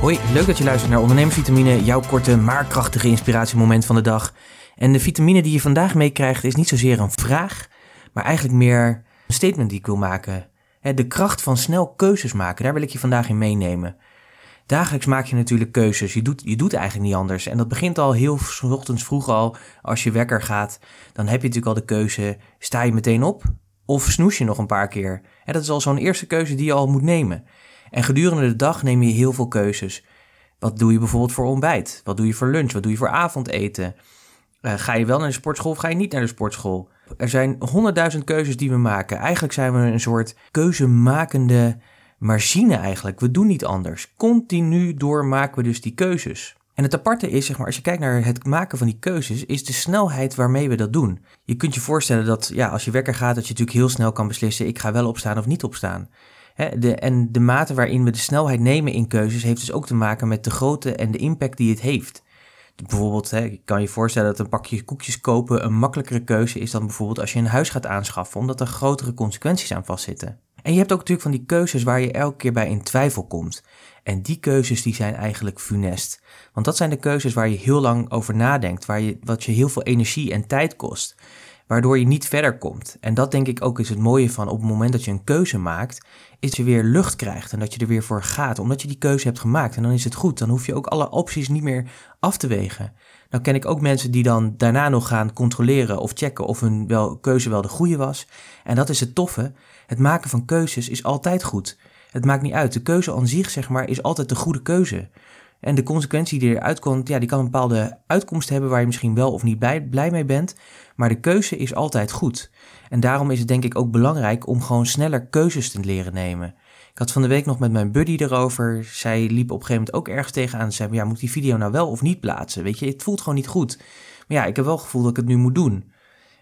Hoi, leuk dat je luistert naar Ondernemersvitamine, jouw korte maar krachtige inspiratiemoment van de dag. En de vitamine die je vandaag meekrijgt is niet zozeer een vraag, maar eigenlijk meer een statement die ik wil maken. De kracht van snel keuzes maken, daar wil ik je vandaag in meenemen. Dagelijks maak je natuurlijk keuzes. Je doet, je doet eigenlijk niet anders. En dat begint al heel ochtends vroeg al. Als je wekker gaat, dan heb je natuurlijk al de keuze: sta je meteen op of snoes je nog een paar keer? En dat is al zo'n eerste keuze die je al moet nemen. En gedurende de dag neem je heel veel keuzes. Wat doe je bijvoorbeeld voor ontbijt? Wat doe je voor lunch? Wat doe je voor avondeten? Uh, ga je wel naar de sportschool of ga je niet naar de sportschool? Er zijn honderdduizend keuzes die we maken. Eigenlijk zijn we een soort keuzemakende machine eigenlijk. We doen niet anders. Continu door maken we dus die keuzes. En het aparte is, zeg maar, als je kijkt naar het maken van die keuzes, is de snelheid waarmee we dat doen. Je kunt je voorstellen dat, ja, als je wekker gaat, dat je natuurlijk heel snel kan beslissen: ik ga wel opstaan of niet opstaan. De, en de mate waarin we de snelheid nemen in keuzes heeft dus ook te maken met de grootte en de impact die het heeft. Bijvoorbeeld, hè, je kan je voorstellen dat een pakje koekjes kopen een makkelijkere keuze is dan bijvoorbeeld als je een huis gaat aanschaffen, omdat er grotere consequenties aan vastzitten. En je hebt ook natuurlijk van die keuzes waar je elke keer bij in twijfel komt. En die keuzes die zijn eigenlijk funest. Want dat zijn de keuzes waar je heel lang over nadenkt, waar je, wat je heel veel energie en tijd kost, waardoor je niet verder komt. En dat denk ik ook is het mooie van op het moment dat je een keuze maakt, is je weer lucht krijgt en dat je er weer voor gaat, omdat je die keuze hebt gemaakt. En dan is het goed, dan hoef je ook alle opties niet meer af te wegen. Nou ken ik ook mensen die dan daarna nog gaan controleren of checken of hun wel, keuze wel de goede was. En dat is het toffe. Het maken van keuzes is altijd goed. Het maakt niet uit. De keuze aan zich, zeg maar, is altijd de goede keuze. En de consequentie die eruit komt, ja, die kan een bepaalde uitkomst hebben waar je misschien wel of niet blij mee bent. Maar de keuze is altijd goed. En daarom is het denk ik ook belangrijk om gewoon sneller keuzes te leren nemen. Ik had van de week nog met mijn buddy erover. Zij liep op een gegeven moment ook ergens tegenaan. Ze zei, ja, moet die video nou wel of niet plaatsen? Weet je, het voelt gewoon niet goed. Maar ja, ik heb wel het gevoel dat ik het nu moet doen.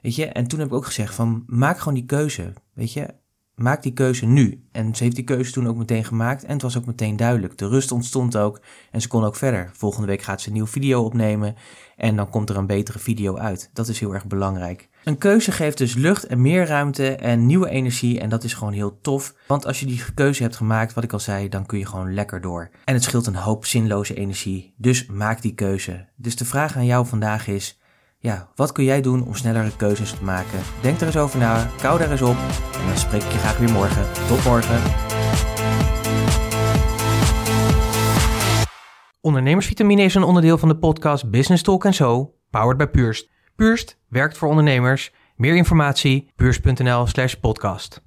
Weet je, en toen heb ik ook gezegd van, maak gewoon die keuze. Weet je, maak die keuze nu. En ze heeft die keuze toen ook meteen gemaakt en het was ook meteen duidelijk. De rust ontstond ook en ze kon ook verder. Volgende week gaat ze een nieuwe video opnemen en dan komt er een betere video uit. Dat is heel erg belangrijk. Een keuze geeft dus lucht en meer ruimte en nieuwe energie en dat is gewoon heel tof. Want als je die keuze hebt gemaakt, wat ik al zei, dan kun je gewoon lekker door. En het scheelt een hoop zinloze energie. Dus maak die keuze. Dus de vraag aan jou vandaag is ja, wat kun jij doen om snellere keuzes te maken? Denk er eens over na, kou daar eens op en dan spreek ik je graag weer morgen. Tot morgen. Ondernemersvitamine is een onderdeel van de podcast Business Talk Zo, powered by Purst. Purst werkt voor ondernemers. Meer informatie, purst.nl slash podcast.